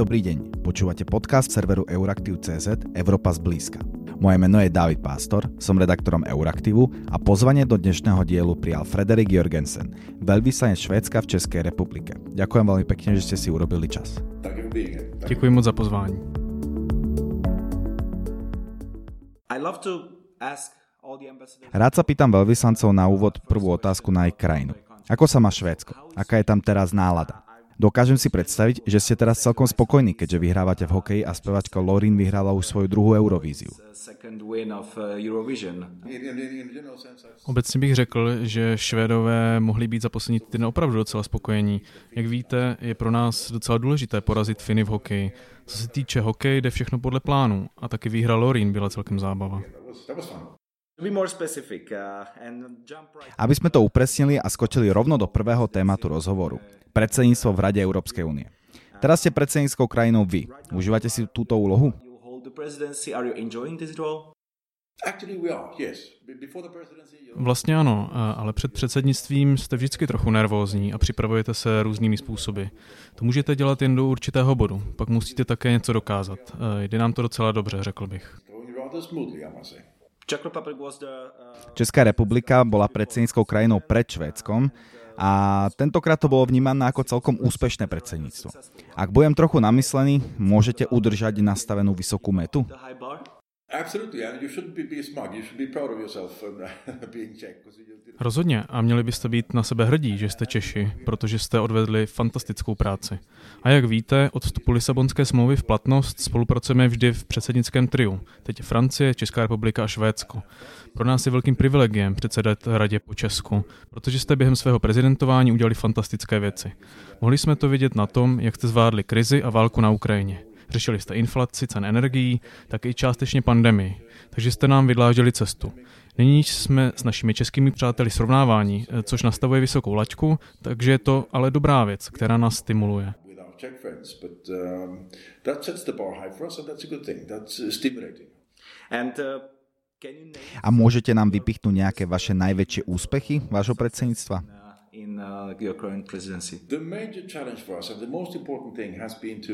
Dobrý deň, počúvate podcast serveru Euraktiv.cz Európa zblízka. Moje meno je David Pastor, som redaktorom Euraktivu a pozvanie do dnešného dielu prijal Frederik Jorgensen, veľvyslanec Švédska v Českej republike. Ďakujem veľmi pekne, že ste si urobili čas. Děkuji moc za pozvání. Rád sa pýtam veľvyslancov na úvod prvú otázku na ich krajinu. Ako sa má Švédsko? Aká je tam teraz nálada? Dokážem si predstaviť, že ste teraz celkom spokojní, keďže vyhrávate v hokeji a spevačka Lorin vyhrála už svoju druhou Eurovíziu. Obecně bych řekl, že Švédové mohli být za poslední týden opravdu docela spokojení. Jak víte, je pro nás docela důležité porazit Finy v hokeji. Co se týče hokeje, jde všechno podle plánu a taky výhra Lorin byla celkem zábava. Aby sme to upresnili a skočili rovno do prvého tématu rozhovoru. Predsedníctvo v Rade Európskej únie. Teraz ste predsedníckou krajinou vy. Užívate si túto úlohu? Vlastně ano, ale před předsednictvím jste vždycky trochu nervózní a připravujete se různými způsoby. To můžete dělat jen do určitého bodu, pak musíte také něco dokázat. Jde nám to docela dobře, řekl bych. Česká republika bola predsedníckou krajinou pred Švédskom a tentokrát to bolo vnímané ako celkom úspešné predsedníctvo. Ak budem trochu namyslený, môžete udržať nastavenú vysokú metu? Rozhodně a měli byste být na sebe hrdí, že jste Češi, protože jste odvedli fantastickou práci. A jak víte, od vstupu Lisabonské smlouvy v platnost spolupracujeme vždy v předsednickém triu. Teď Francie, Česká republika a Švédsko. Pro nás je velkým privilegiem předsedat radě po Česku, protože jste během svého prezidentování udělali fantastické věci. Mohli jsme to vidět na tom, jak jste zvládli krizi a válku na Ukrajině. Řešili jste inflaci, cen energií, tak i částečně pandemii. Takže jste nám vydláždili cestu. Nyní jsme s našimi českými přáteli srovnávání, což nastavuje vysokou laťku, takže je to ale dobrá věc, která nás stimuluje. A môžete nám vypichnúť nejaké vaše najväčšie úspechy vášho predsedníctva? In uh, your current presidency? The major challenge for us and the most important thing has been to,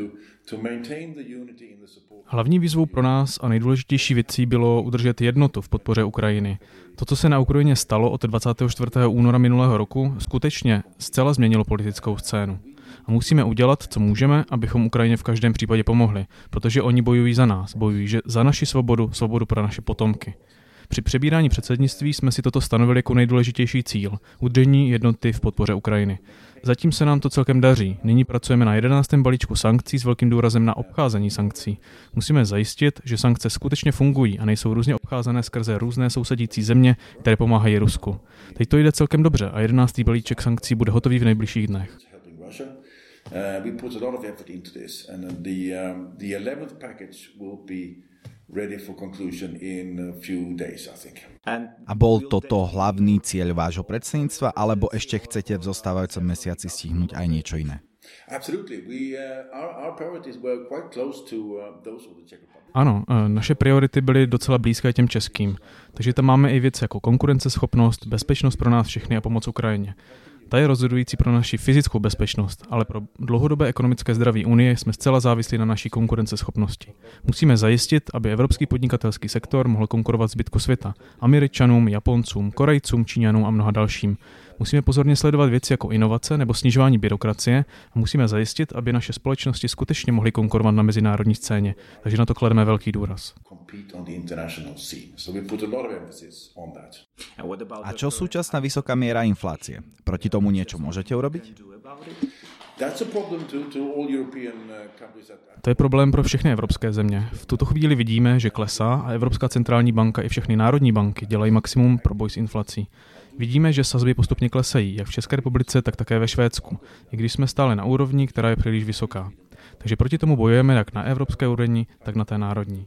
to maintain the unity in the support. Hlavní výzvou pro nás a nejdůležitější věcí bylo udržet jednotu v podpoře Ukrajiny. To, co se na Ukrajině stalo od 24. února minulého roku, skutečně zcela změnilo politickou scénu. A musíme udělat, co můžeme, abychom Ukrajině v každém případě pomohli, protože oni bojují za nás, bojují že za naši svobodu, svobodu pro naše potomky. Při přebírání předsednictví jsme si toto stanovili jako nejdůležitější cíl udržení jednoty v podpoře Ukrajiny. Zatím se nám to celkem daří. Nyní pracujeme na 11. balíčku sankcí s velkým důrazem na obcházení sankcí. Musíme zajistit, že sankce skutečně fungují a nejsou různě obcházené skrze různé sousedící země, které pomáhají Rusku. Teď to jde celkem dobře a 11. balíček sankcí bude hotový v nejbližších dnech. Uh, we put a lot of effort into this, and the um, the 11th package will be ready for conclusion in a few days, I think. A bol toto hlavný cieľ vášho predsedníctva, alebo ešte chcete v zostávajúcom mesiaci stihnúť aj niečo iné? Ano, naše priority byly docela blízké těm českým, takže tam máme i věci jako konkurenceschopnost, bezpečnost pro nás všechny a pomoc Ukrajině. Ta je rozhodující pro naši fyzickou bezpečnost, ale pro dlouhodobé ekonomické zdraví Unie jsme zcela závislí na naší konkurenceschopnosti. Musíme zajistit, aby evropský podnikatelský sektor mohl konkurovat zbytku světa, Američanům, Japoncům, Korejcům, Číňanům a mnoha dalším. Musíme pozorně sledovat věci jako inovace nebo snižování byrokracie a musíme zajistit, aby naše společnosti skutečně mohly konkurovat na mezinárodní scéně. Takže na to klademe velký důraz. A čo súčasná vysoká miera inflácie? Proti tomu niečo môžete urobiť? To je problém pro všechny evropské země. V tuto chvíli vidíme, že klesá a Evropská centrální banka i všechny národní banky dělají maximum pro boj s inflací. Vidíme, že sazby postupně klesají, jak v České republice, tak také ve Švédsku, i když jsme stále na úrovni, která je příliš vysoká. Takže proti tomu bojujeme jak na evropské úrovni, tak na té národní.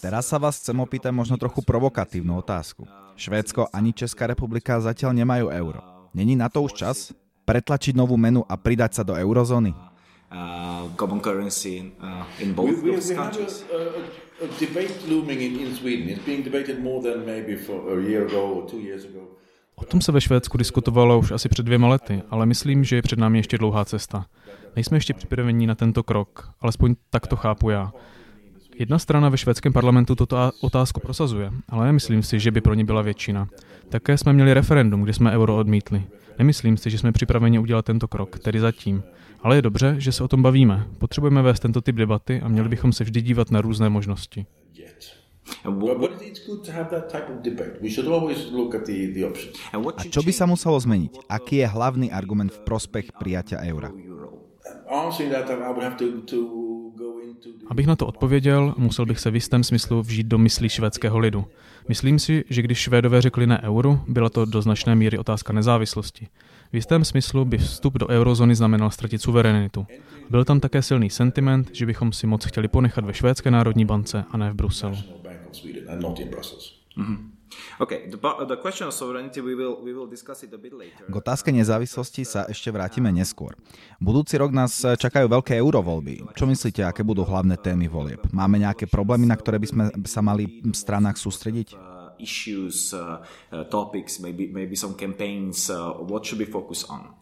Teraz sa vás chcem opýtať možno trochu provokatívnu otázku. Švédsko ani Česká republika zatiaľ nemajú euro. Není na to už čas? Pretlačiť novú menu a pridať sa do eurozóny? Uh, common currency in, uh, in both we, we, those we countries. Have a, a, a debate looming in, Sweden. It's being debated more than maybe for a year ago or two years ago. O tom se ve Švédsku diskutovalo už asi před dvěma lety, ale myslím, že je před námi ještě dlouhá cesta. Nejsme ještě připraveni na tento krok, alespoň tak to chápu já. Jedna strana ve švédském parlamentu toto otázku prosazuje, ale nemyslím si, že by pro ně byla většina. Také jsme měli referendum, kde jsme euro odmítli. Nemyslím si, že jsme připraveni udělat tento krok, tedy zatím. Ale je dobře, že se o tom bavíme. Potřebujeme vést tento typ debaty a měli bychom se vždy dívat na různé možnosti. A čo by sa muselo zmeniť? Aký je hlavný argument v prospech prijatia eura? Abych na to odpověděl, musel bych se v jistém smyslu vžít do myslí švédského lidu. Myslím si, že když Švédové řekli ne euru, byla to do značné míry otázka nezávislosti. V jistém smyslu by vstup do eurozóny znamenal ztratit suverenitu. Byl tam také silný sentiment, že bychom si moc chtěli ponechat ve švédské národní bance a ne v Bruselu. Mm-hmm. K otázke nezávislosti sa ešte vrátime neskôr. Budúci rok nás čakajú veľké eurovoľby. Čo myslíte, aké budú hlavné témy volieb? Máme nejaké problémy, na ktoré by sme sa mali v stranách sústrediť? Uh, issues, uh, uh, topics, maybe, maybe some campaigns, uh, what should we focus on?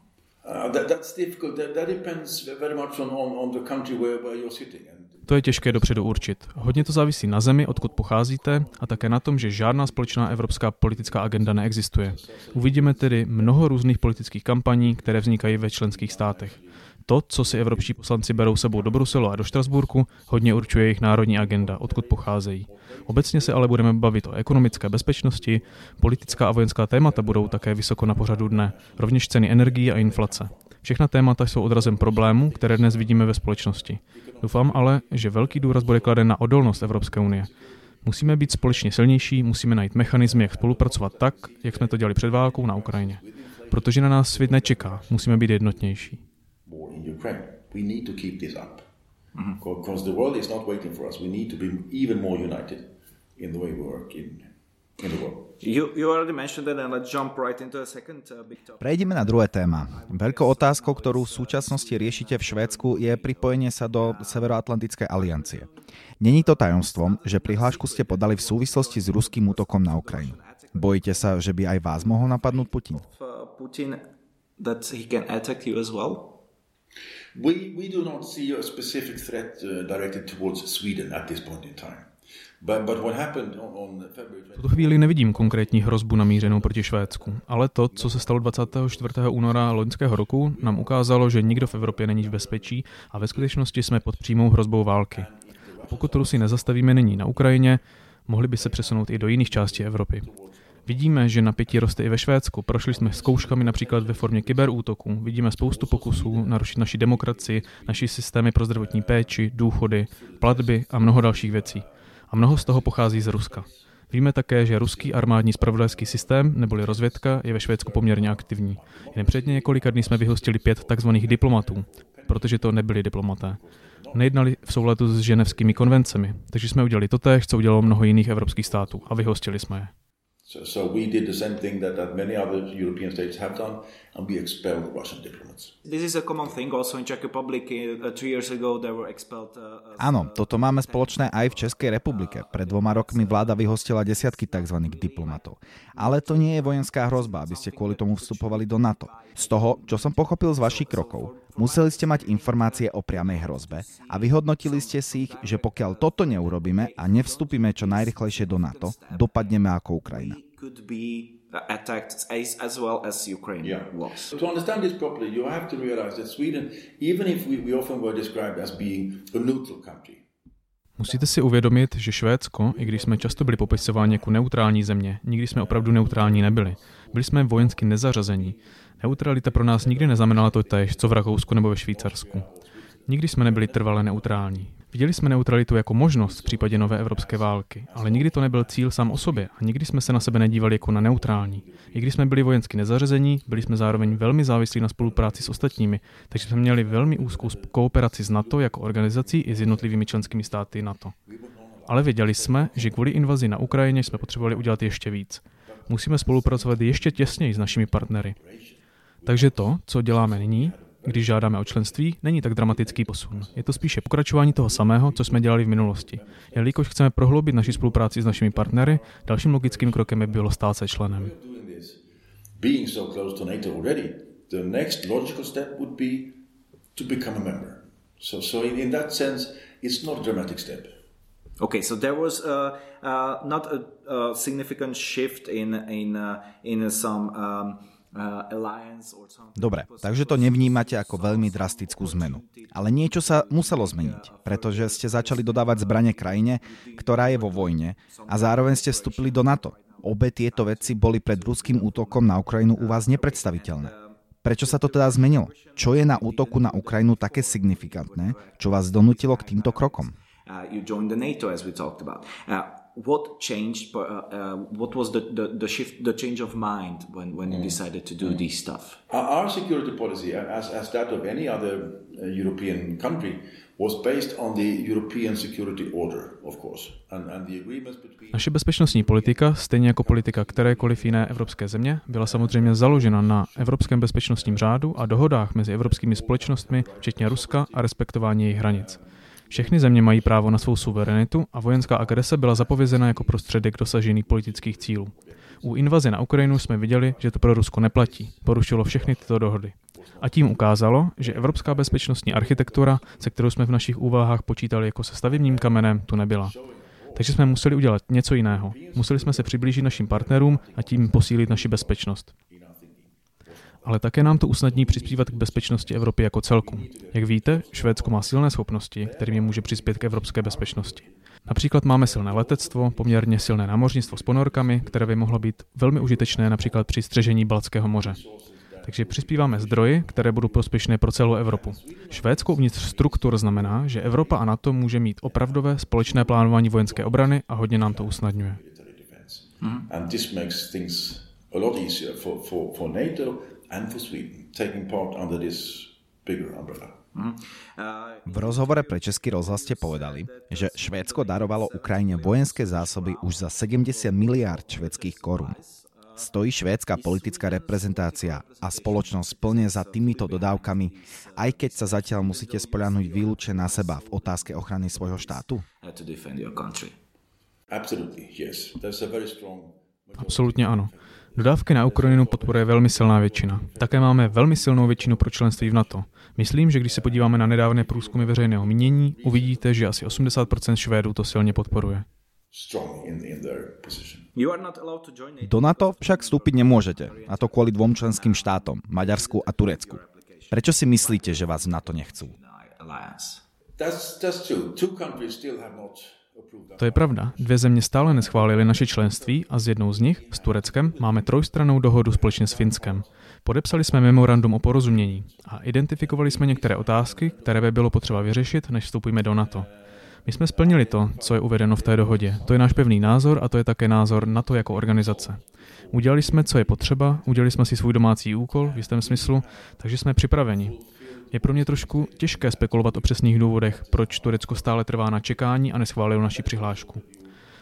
Uh, that, that's difficult. That, that depends very much on, on, on the country where, where you're sitting. To je těžké dopředu určit. Hodně to závisí na zemi, odkud pocházíte, a také na tom, že žádná společná evropská politická agenda neexistuje. Uvidíme tedy mnoho různých politických kampaní, které vznikají ve členských státech. To, co si evropští poslanci berou sebou do Bruselu a do Štrasburku, hodně určuje jejich národní agenda, odkud pocházejí. Obecně se ale budeme bavit o ekonomické bezpečnosti, politická a vojenská témata budou také vysoko na pořadu dne, rovněž ceny energií a inflace. Všechna témata jsou odrazem problémů, které dnes vidíme ve společnosti. Doufám ale, že velký důraz bude kladen na odolnost Evropské unie. Musíme být společně silnější, musíme najít mechanizmy, jak spolupracovat tak, jak jsme to dělali před válkou na Ukrajině. Protože na nás svět nečeká, musíme být jednotnější. Because in the Prejdeme na druhé téma. Veľkou otázkou, ktorú v súčasnosti riešite v Švédsku, je pripojenie sa do Severoatlantickej aliancie. Není to tajomstvom, že prihlášku ste podali v súvislosti s ruským útokom na Ukrajinu. Bojíte sa, že by aj vás mohol napadnúť Putin? Putin that he can attack you as well? We, we do not see a specific threat uh, directed towards Sweden at this point in time. V tuto chvíli nevidím konkrétní hrozbu namířenou proti Švédsku, ale to, co se stalo 24. února loňského roku, nám ukázalo, že nikdo v Evropě není v bezpečí a ve skutečnosti jsme pod přímou hrozbou války. Pokud Rusy nezastavíme nyní na Ukrajině, mohli by se přesunout i do jiných částí Evropy. Vidíme, že napětí roste i ve Švédsku. Prošli jsme zkouškami například ve formě kyberútoků. Vidíme spoustu pokusů narušit naši demokracii, naši systémy pro zdravotní péči, důchody, platby a mnoho dalších věcí a mnoho z toho pochází z Ruska. Víme také, že ruský armádní spravodajský systém, neboli rozvědka, je ve Švédsku poměrně aktivní. Jen před několika dny jsme vyhostili pět takzvaných diplomatů, protože to nebyli diplomaté. Nejednali v souladu s ženevskými konvencemi, takže jsme udělali totéž, co udělalo mnoho jiných evropských států a vyhostili jsme je. So, so we did the same thing that, that many other European states have done, and we expelled Russian diplomats. This is a common thing also in Czech Republic. Uh, two years ago they were expelled. Uh, Áno, toto máme spoločné aj v Českej republike. Pred dvoma rokmi vláda vyhostila desiatky tzv. diplomatov. Ale to nie je vojenská hrozba, aby ste kvôli tomu vstupovali do NATO. Z toho, čo som pochopil z vašich krokov, museli ste mať informácie o priamej hrozbe a vyhodnotili ste si ich, že pokiaľ toto neurobíme a nevstúpime čo najrychlejšie do NATO, dopadneme ako Ukrajina could be attacked as, as well as Ukraine yeah. was. To understand this properly, you have to realize that Sweden, even if we, we often were described as being a neutral country, Musíte si uvědomit, že Švédsko, i když jsme často byli popisováni jako neutrální země, nikdy jsme opravdu neutrální nebyli. Byli jsme vojensky nezařazení. Neutralita pro nás nikdy neznamenala to též, co v Rakousku nebo ve Švýcarsku. Nikdy jsme nebyli trvale neutrální. Viděli jsme neutralitu jako možnost v případě nové evropské války, ale nikdy to nebyl cíl sám o sobě a nikdy jsme se na sebe nedívali jako na neutrální. I když jsme byli vojensky nezařazení, byli jsme zároveň velmi závislí na spolupráci s ostatními, takže jsme měli velmi úzkou kooperaci s NATO jako organizací i s jednotlivými členskými státy NATO. Ale věděli jsme, že kvůli invazi na Ukrajině jsme potřebovali udělat ještě víc. Musíme spolupracovat ještě těsněji s našimi partnery. Takže to, co děláme nyní, když žádáme o členství, není tak dramatický posun. Je to spíše pokračování toho samého, co jsme dělali v minulosti. Jelikož chceme prohloubit naši spolupráci s našimi partnery, dalším logickým krokem by bylo stát se členem. Okay, so there was uh, uh, not a, a, significant shift in in uh, in some um, Dobre, takže to nevnímate ako veľmi drastickú zmenu. Ale niečo sa muselo zmeniť, pretože ste začali dodávať zbranie krajine, ktorá je vo vojne a zároveň ste vstúpili do NATO. Obe tieto veci boli pred ruským útokom na Ukrajinu u vás nepredstaviteľné. Prečo sa to teda zmenilo? Čo je na útoku na Ukrajinu také signifikantné, čo vás donutilo k týmto krokom? Uh, you joined the NATO as we talked about. Uh, what changed? Uh, uh, what was the, the, the, shift, the change of mind when, when you mm. decided to do mm. this stuff? Our security policy, as, as that of any other uh, European country, Naše bezpečnostní politika, stejně jako politika kterékoliv jiné evropské země, byla samozřejmě založena na evropském bezpečnostním řádu a dohodách mezi evropskými společnostmi, včetně Ruska a respektování jejich hranic. Všechny země mají právo na svou suverenitu a vojenská agrese byla zapovězena jako prostředek dosažení politických cílů. U invaze na Ukrajinu jsme viděli, že to pro Rusko neplatí. Porušilo všechny tyto dohody. A tím ukázalo, že evropská bezpečnostní architektura, se kterou jsme v našich úvahách počítali jako se stavebním kamenem, tu nebyla. Takže jsme museli udělat něco jiného. Museli jsme se přiblížit našim partnerům a tím posílit naši bezpečnost. Ale také nám to usnadní přispívat k bezpečnosti Evropy jako celku. Jak víte, Švédsko má silné schopnosti, kterými může přispět k evropské bezpečnosti. Například máme silné letectvo, poměrně silné námořnictvo s ponorkami, které by mohlo být velmi užitečné například při střežení Balckého moře. Takže přispíváme zdroji, které budou prospěšné pro celou Evropu. Švédsko uvnitř struktur znamená, že Evropa a NATO může mít opravdové společné plánování vojenské obrany a hodně nám to usnadňuje. Hmm. V rozhovore pre Český rozhlas ste povedali, že Švédsko darovalo Ukrajine vojenské zásoby už za 70 miliárd švedských korún. Stojí švédska politická reprezentácia a spoločnosť plne za týmito dodávkami, aj keď sa zatiaľ musíte spoľahnúť výlučne na seba v otázke ochrany svojho štátu? Absolutně ano. Dodávky na Ukrajinu podporuje velmi silná většina. Také máme velmi silnou většinu pro členství v NATO. Myslím, že když se podíváme na nedávné průzkumy veřejného mínění, uvidíte, že asi 80% Švédů to silně podporuje. Do NATO však vstúpiť nemôžete, a to kvôli dvom členským štátom, Maďarsku a Turecku. Prečo si myslíte, že vás v NATO nechcú? To je pravda. Dvě země stále neschválily naše členství a z jednou z nich, s Tureckem, máme trojstranou dohodu společně s Finskem. Podepsali jsme memorandum o porozumění a identifikovali jsme některé otázky, které by bylo potřeba vyřešit, než vstoupíme do NATO. My jsme splnili to, co je uvedeno v té dohodě. To je náš pevný názor a to je také názor na to jako organizace. Udělali jsme, co je potřeba, udělali jsme si svůj domácí úkol v jistém smyslu, takže jsme připraveni. Je pro mě trošku těžké spekulovat o přesných důvodech, proč Turecko stále trvá na čekání a neschválilo naši přihlášku.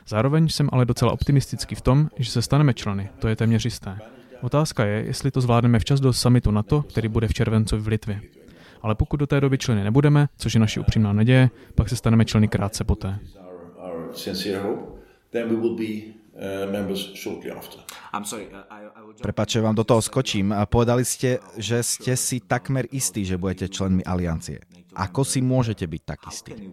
Zároveň jsem ale docela optimistický v tom, že se staneme členy, to je téměř jisté. Otázka je, jestli to zvládneme včas do summitu NATO, který bude v červenci v Litvě ale pokud do té doby členy nebudeme, což je naše upřímná naděje, pak se staneme členy krátce poté. Prepač, vám do toho skočím. Povedali ste, že ste si takmer istí, že budete členmi aliancie. Ako si môžete byť tak istí? Uh,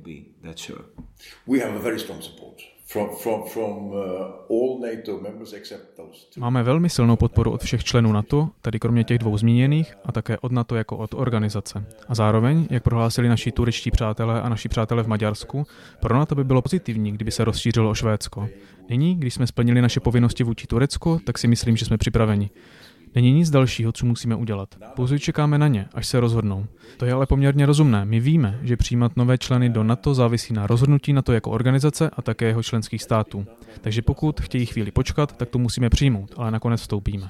Máme velmi silnou podporu od všech členů NATO, tedy kromě těch dvou zmíněných, a také od NATO jako od organizace. A zároveň, jak prohlásili naši turečtí přátelé a naši přátelé v Maďarsku, pro NATO by bylo pozitivní, kdyby se rozšířilo o Švédsko. Nyní, když jsme splnili naše povinnosti vůči Turecku, tak si myslím, že jsme připraveni. Není nic dalšího, co musíme udělat. Pouze čekáme na ně, až se rozhodnou. To je ale poměrně rozumné. My víme, že přijímat nové členy do NATO závisí na rozhodnutí NATO jako organizace a také jeho členských států. Takže pokud chtějí chvíli počkat, tak to musíme přijmout, ale nakonec vstoupíme.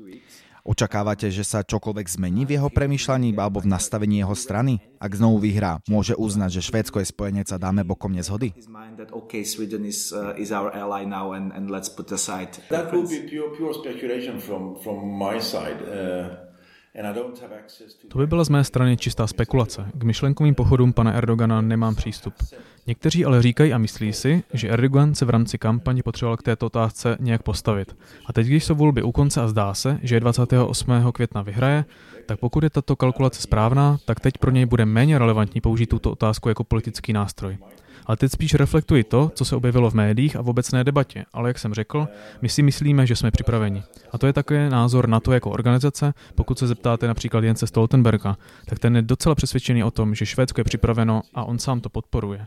Očakávate, že sa čokoľvek zmení v jeho premýšľaní alebo v nastavení jeho strany? Ak znovu vyhrá, môže uznať, že Švédsko je spojenec a dáme bokom nezhody? That would be pure, pure speculation from, from my side. Uh... To by byla z mé strany čistá spekulace. K myšlenkovým pochodům pana Erdogana nemám přístup. Někteří ale říkají a myslí si, že Erdogan se v rámci kampaně potřeboval k této otázce nějak postavit. A teď, když jsou volby u konce a zdá se, že 28. května vyhraje, tak pokud je tato kalkulace správná, tak teď pro něj bude méně relevantní použít tuto otázku jako politický nástroj. Ale teď spíš reflektuji to, co se objevilo v médiích a v obecné debatě. Ale jak jsem řekl, my si myslíme, že jsme připraveni. A to je také názor na to jako organizace. Pokud se zeptáte například Jence Stoltenberga, tak ten je docela přesvědčený o tom, že Švédsko je připraveno a on sám to podporuje.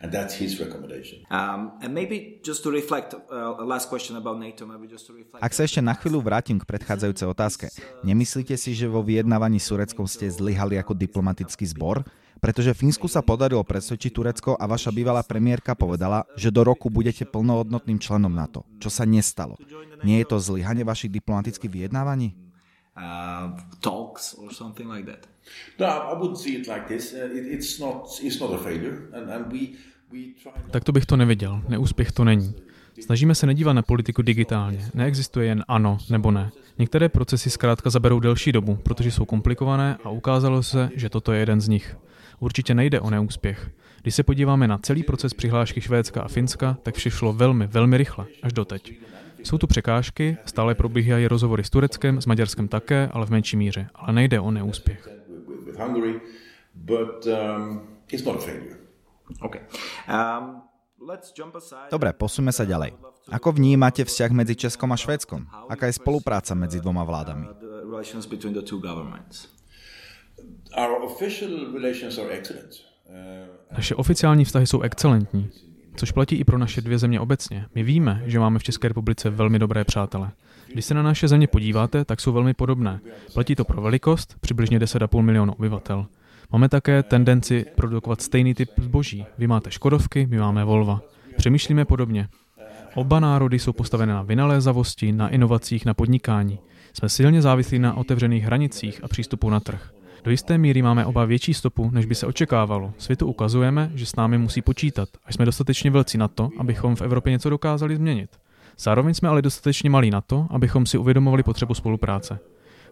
And that's his recommendation. Um, and maybe just to reflect, uh, a last question about NATO, maybe just to reflect... Ak sa ešte na chvíľu vrátim k predchádzajúcej otázke, nemyslíte si, že vo vyjednávaní s Tureckom ste zlyhali ako diplomatický zbor? Pretože Fínsku sa podarilo presvedčiť Turecko a vaša bývalá premiérka povedala, že do roku budete plnohodnotným členom NATO, čo sa nestalo. Nie je to zlyhanie vašich diplomatických vyjednávaní? Uh, talks or something like that. No, I wouldn't see it like this. Uh, it, it's not, it's not a failure, and, and we, tak to bych to neviděl. Neúspěch to není. Snažíme se nedívat na politiku digitálně. Neexistuje jen ano nebo ne. Některé procesy zkrátka zaberou delší dobu, protože jsou komplikované a ukázalo se, že toto je jeden z nich. Určitě nejde o neúspěch. Když se podíváme na celý proces přihlášky Švédska a Finska, tak vše šlo velmi, velmi rychle, až doteď. Jsou tu překážky, stále probíhají rozhovory s Tureckem, s Maďarskem také, ale v menší míře. Ale nejde o neúspěch. Um, Dobre, posúme sa ďalej. Ako vnímate vzťah medzi Českom a Švédskom? Aká je spolupráca medzi dvoma vládami? Naše oficiální vztahy jsou excelentní, což platí i pro naše dvě země obecně. My víme, že máme v České republice velmi dobré přátele. Když se na naše země podíváte, tak jsou velmi podobné. Platí to pro velikost, přibližně 10,5 milionu obyvatel. Máme také tendenci produkovat stejný typ zboží. Vy máte Škodovky, my máme Volva. Přemýšlíme podobně. Oba národy jsou postavené na vynalézavosti, na inovacích, na podnikání. Jsme silně závislí na otevřených hranicích a přístupu na trh. Do jisté míry máme oba větší stopu, než by se očekávalo. Světu ukazujeme, že s námi musí počítat a jsme dostatečně velcí na to, abychom v Evropě něco dokázali změnit. Zároveň jsme ale dostatečně malí na to, abychom si uvědomovali potřebu spolupráce.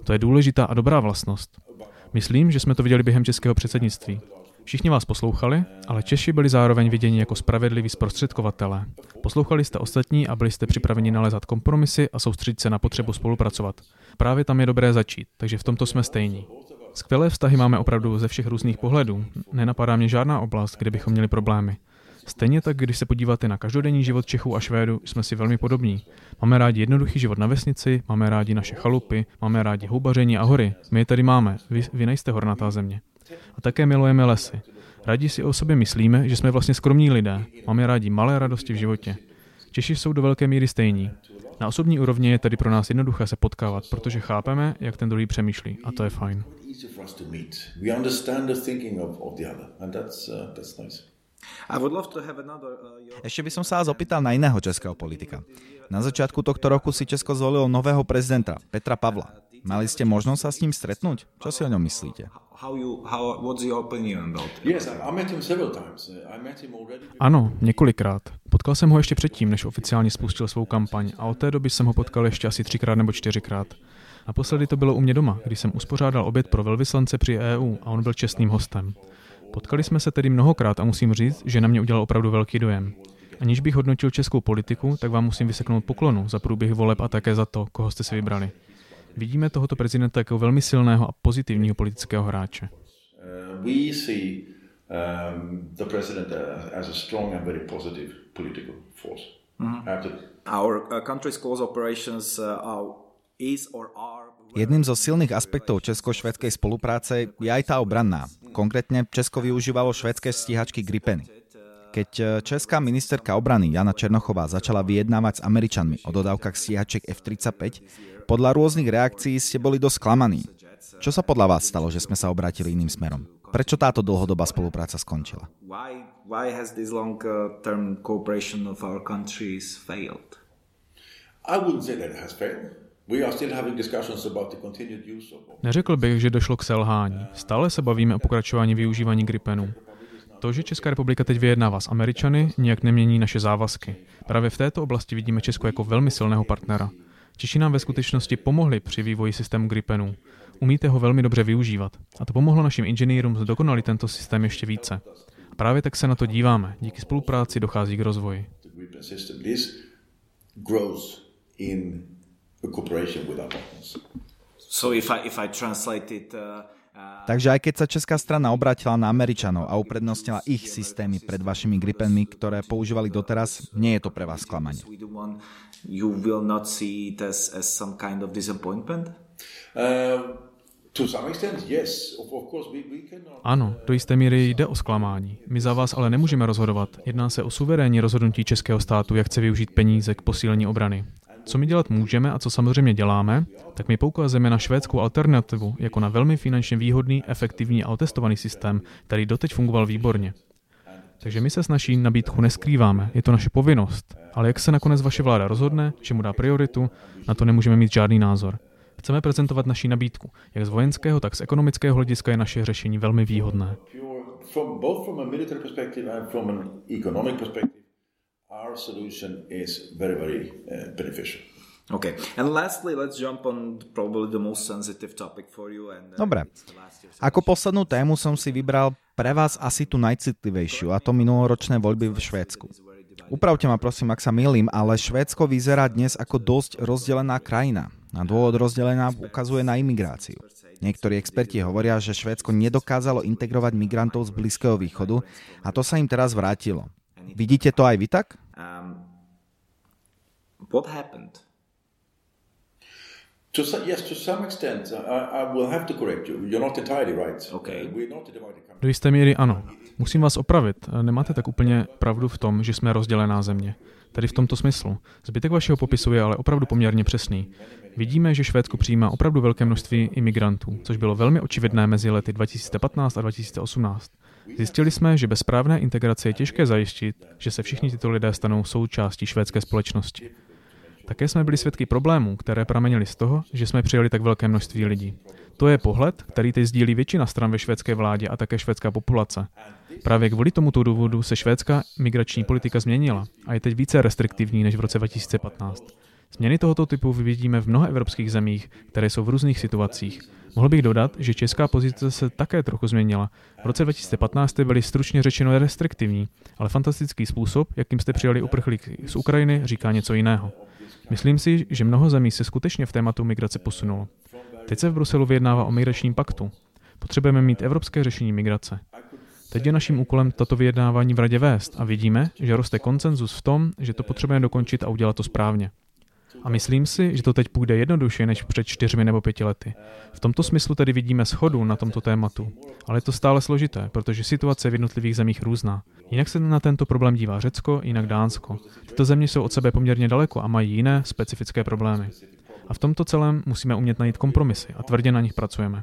To je důležitá a dobrá vlastnost. Myslím, že jsme to viděli během českého předsednictví. Všichni vás poslouchali, ale Češi byli zároveň viděni jako spravedliví zprostředkovatelé. Poslouchali jste ostatní a byli jste připraveni nalézat kompromisy a soustředit se na potřebu spolupracovat. Právě tam je dobré začít, takže v tomto jsme stejní. Skvělé vztahy máme opravdu ze všech různých pohledů. Nenapadá mě žádná oblast, kde bychom měli problémy. Stejně tak, když se podíváte na každodenní život Čechů a Švédů, jsme si velmi podobní. Máme rádi jednoduchý život na vesnici, máme rádi naše chalupy, máme rádi houbaření a hory. My je tady máme, vy, vy nejste hornatá země. A také milujeme lesy. Rádi si o sobě myslíme, že jsme vlastně skromní lidé. Máme rádi malé radosti v životě. Češi jsou do velké míry stejní. Na osobní úrovni je tedy pro nás jednoduché se potkávat, protože chápeme, jak ten druhý přemýšlí. A to je fajn. Ešte by som sa vás opýtal na iného českého politika. Na začiatku tohto roku si Česko zvolilo nového prezidenta, Petra Pavla. Mali ste možnosť sa s ním stretnúť? Čo si o ňom myslíte? Ano, několikrát. Potkal jsem ho ještě předtím, než oficiálně spustil svou kampaň a od té doby jsem ho potkal ještě asi třikrát nebo čtyřikrát. Naposledy to bylo u mě doma, kdy jsem uspořádal oběd pro velvyslance při EU a on byl čestným hostem. Potkali jsme se tedy mnohokrát a musím říct, že na mě udělal opravdu velký dojem. Aniž bych hodnotil českou politiku, tak vám musím vyseknout poklonu za průběh voleb a také za to, koho jste si vybrali. Vidíme tohoto prezidenta jako velmi silného a pozitivního politického hráče. Uh, we see um, the president as a strong and very positive political force. Our uh, country's close operations uh, are, is or are Jedným zo silných aspektov česko-švedskej spolupráce je aj tá obranná. Konkrétne Česko využívalo švedské stíhačky Gripeny. Keď e, česká ministerka obrany Jana Černochová začala vyjednávať s Američanmi o dodávkach stíhačiek F-35, podľa rôznych reakcií ste boli dosť klamaní. Čo sa podľa vás stalo, že sme sa obrátili iným smerom? Prečo táto dlhodobá spolupráca skončila? Why, why has this long-term uh, cooperation of our countries failed? Neřekl bych, že došlo k selhání. Stále se bavíme o pokračování využívání Gripenu. To, že Česká republika teď vyjednává s Američany, nijak nemění naše závazky. Právě v této oblasti vidíme Česko jako velmi silného partnera. Češi nám ve skutečnosti pomohli při vývoji systému Gripenu. Umíte ho velmi dobře využívat. A to pomohlo našim inženýrům zdokonalit tento systém ještě více. A právě tak se na to díváme. Díky spolupráci dochází k rozvoji. So if I, if I translate it, uh... Takže aj keď sa česká strana obrátila na Američanov a uprednostnila ich systémy pred vašimi Gripenmi, ktoré používali doteraz, nie je to pre vás sklamanie. You will not see it as, as some kind of disappointment? Ano, do jisté míry jde o zklamání. My za vás ale nemůžeme rozhodovat. Jedná se o suverénní rozhodnutí českého státu, jak chce využít peníze k posílení obrany. Co my dělat můžeme a co samozřejmě děláme, tak my poukazujeme na švédskou alternativu jako na velmi finančně výhodný, efektivní a otestovaný systém, který doteď fungoval výborně. Takže my se s naší nabídku neskrýváme, je to naše povinnost. Ale jak se nakonec vaše vláda rozhodne, čemu dá prioritu, na to nemůžeme mít žádný názor. Chceme prezentovat naší nabídku. Jak z vojenského, tak z ekonomického hlediska je naše řešení velmi výhodné. Our solution is very, very uh, beneficial. Okay. And lastly, let's jump on probably the most sensitive topic for you. And, uh, Dobre. Ako poslednú tému som si vybral pre vás asi tú najcitlivejšiu, a to minuloročné voľby v Švédsku. Upravte ma prosím, ak sa milím, ale Švédsko vyzerá dnes ako dosť rozdelená krajina. A dôvod rozdelená ukazuje na imigráciu. Niektorí experti hovoria, že Švédsko nedokázalo integrovať migrantov z Blízkeho východu a to sa im teraz vrátilo. Vidíte to aj vy tak? Um, what happened? To, yes, to some extent, I, I will have to correct you. You're not entirely right. Okay. Uh, we're not a divided country. Do jisté míry ano. Musím vás opravit. Nemáte tak úplně pravdu v tom, že jsme rozdělená země. Tedy v tomto smyslu. Zbytek vašeho popisu je ale opravdu poměrně přesný. Vidíme, že Švédsko přijímá opravdu velké množství imigrantů, což bylo velmi očividné mezi lety 2015 a 2018. Zjistili jsme, že bez správné integrace je těžké zajistit, že se všichni tyto lidé stanou součástí švédské společnosti. Také jsme byli svědky problémů, které pramenily z toho, že jsme přijali tak velké množství lidí. To je pohled, který teď sdílí většina stran ve švédské vládě a také švédská populace. Právě kvůli tomuto důvodu se švédská migrační politika změnila a je teď více restriktivní než v roce 2015. Změny tohoto typu vidíme v mnoha evropských zemích, které jsou v různých situacích. Mohl bych dodat, že česká pozice se také trochu změnila. V roce 2015 byly stručně řečeno restriktivní, ale fantastický způsob, jakým jste přijali uprchlíky z Ukrajiny, říká něco jiného. Myslím si, že mnoho zemí se skutečně v tématu migrace posunulo. Teď se v Bruselu vyjednává o migračním paktu. Potřebujeme mít evropské řešení migrace. Teď je naším úkolem tato vyjednávání v radě vést a vidíme, že roste konsenzus v tom, že to potřebujeme dokončit a udělat to správně. A myslím si, že to teď půjde jednoduše než před čtyřmi nebo pěti lety. V tomto smyslu tedy vidíme schodu na tomto tématu. Ale je to stále složité, protože situace v jednotlivých zemích různá. Jinak se na tento problém dívá Řecko, jinak Dánsko. Tyto země jsou od sebe poměrně daleko a mají jiné specifické problémy. A v tomto celém musíme umět najít kompromisy a tvrdě na nich pracujeme.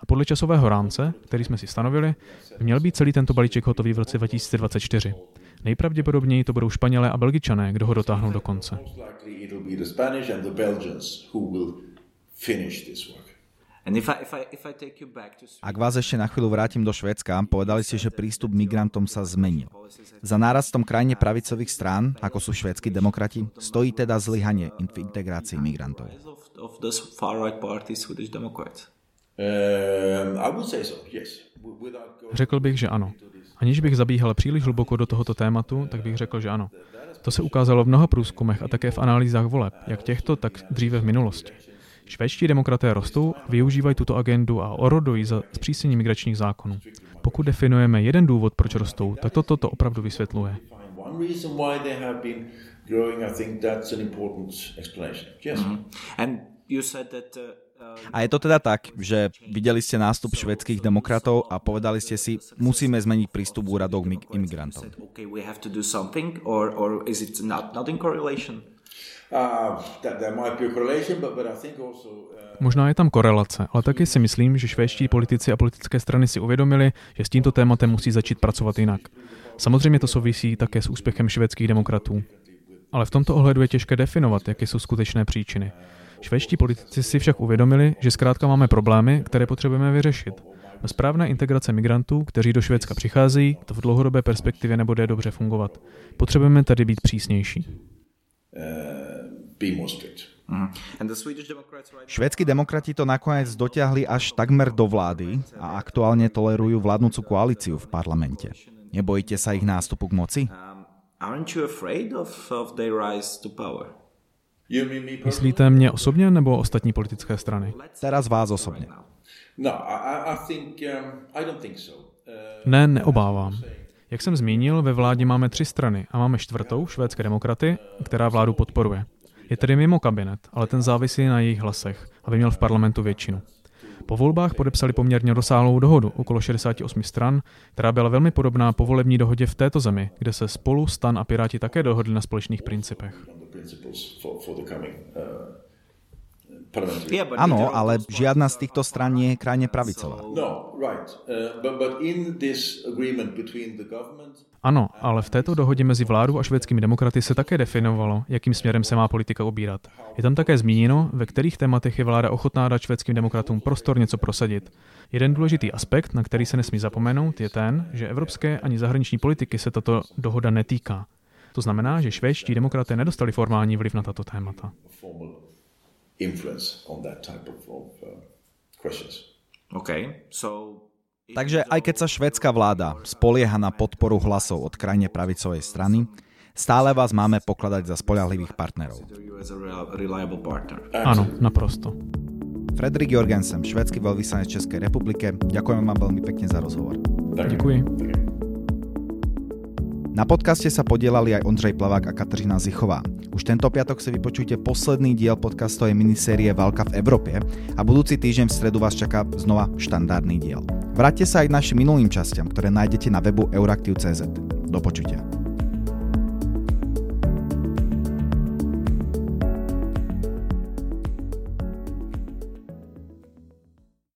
A podle časového rámce, který jsme si stanovili, měl být celý tento balíček hotový v roce 2024. Nejpravděpodobněji to budou Španělé a Belgičané, kdo ho dotáhnou do konce. Ak vás ešte na chvíľu vrátim do Švedska, povedali ste, že prístup migrantom sa zmenil. Za nárastom krajine pravicových strán, ako sú švédsky demokrati, stojí teda zlyhanie v integrácii migrantov. Řekl bych, že ano. Aniž bych zabíhal příliš hluboko do tohoto tématu, tak bych řekl, že ano. To se ukázalo v mnoha průzkumech a také v analýzách voleb, jak těchto, tak dříve v minulosti. Švédští demokraté rostou, využívají tuto agendu a orodují za zpřísnění migračních zákonů. Pokud definujeme jeden důvod, proč rostou, tak toto to opravdu vysvětluje. Mm-hmm. A je to teda tak, že videli ste nástup švedských demokratov a povedali ste si, musíme zmeniť prístup úradov k imigrantom. Možná je tam korelace, ale taky si myslím, že švédští politici a politické strany si uvědomili, že s tímto tématem musí začít pracovat jinak. Samozřejmě to souvisí také s úspěchem švédských demokratů. ale v tomto ohledu je těžké definovat, jaké jsou skutečné příčiny. Švédští politici si však uvědomili, že zkrátka máme problémy, které potřebujeme vyřešit. Bez správné integrace migrantů, kteří do Švédska přicházejí, to v dlouhodobé perspektivě nebude dobře fungovat. Potřebujeme tedy být přísnější. Mhm. Švédskí demokrati to nakonec dotiahli až takmer do vlády a aktuálně tolerujú vládnúcu koalíciu v parlamente. Nebojíte sa ich nástupu k moci? Um, Myslíte mě osobně nebo ostatní politické strany? Teraz vás osobně. No, um, uh, ne, neobávám. Jak jsem zmínil, ve vládě máme tři strany a máme čtvrtou, švédské demokraty, která vládu podporuje. Je tedy mimo kabinet, ale ten závisí na jejich hlasech, aby měl v parlamentu většinu. Po volbách podepsali poměrně rozsáhlou dohodu okolo 68 stran, která byla velmi podobná povolební dohodě v této zemi, kde se spolu stan a Piráti také dohodli na společných principech. Áno, ale žiadna z týchto stran nie je krajne pravicová. No, ano, ale v této dohodě mezi vládou a švédskými demokraty se také definovalo, jakým směrem se má politika obírat. Je tam také zmíněno, ve kterých tématech je vláda ochotná dát švédským demokratům prostor něco prosadit. Jeden důležitý aspekt, na který se nesmí zapomenout, je ten, že evropské ani zahraniční politiky se tato dohoda netýká. To znamená, že švédští demokraté nedostali formální vliv na tato témata influence on that type of, of uh, questions. Okay, so Takže aj keď sa švédska vláda spolieha na podporu hlasov od krajne pravicovej strany, stále vás máme pokladať za spolahlivých partnerov. Áno, naprosto. Fredrik Jorgensen, švédsky veľvyslanec Českej republike, ďakujem vám veľmi pekne za rozhovor. Ďakujem. Na podcaste sa podielali aj Ondřej Plavák a Kateřina Zichová. Už tento piatok si vypočujte posledný diel podcastovej minisérie Válka v Európe a budúci týždeň v stredu vás čaká znova štandardný diel. Vráťte sa aj k našim minulým častiam, ktoré nájdete na webu euraktiv.cz. Do počutia.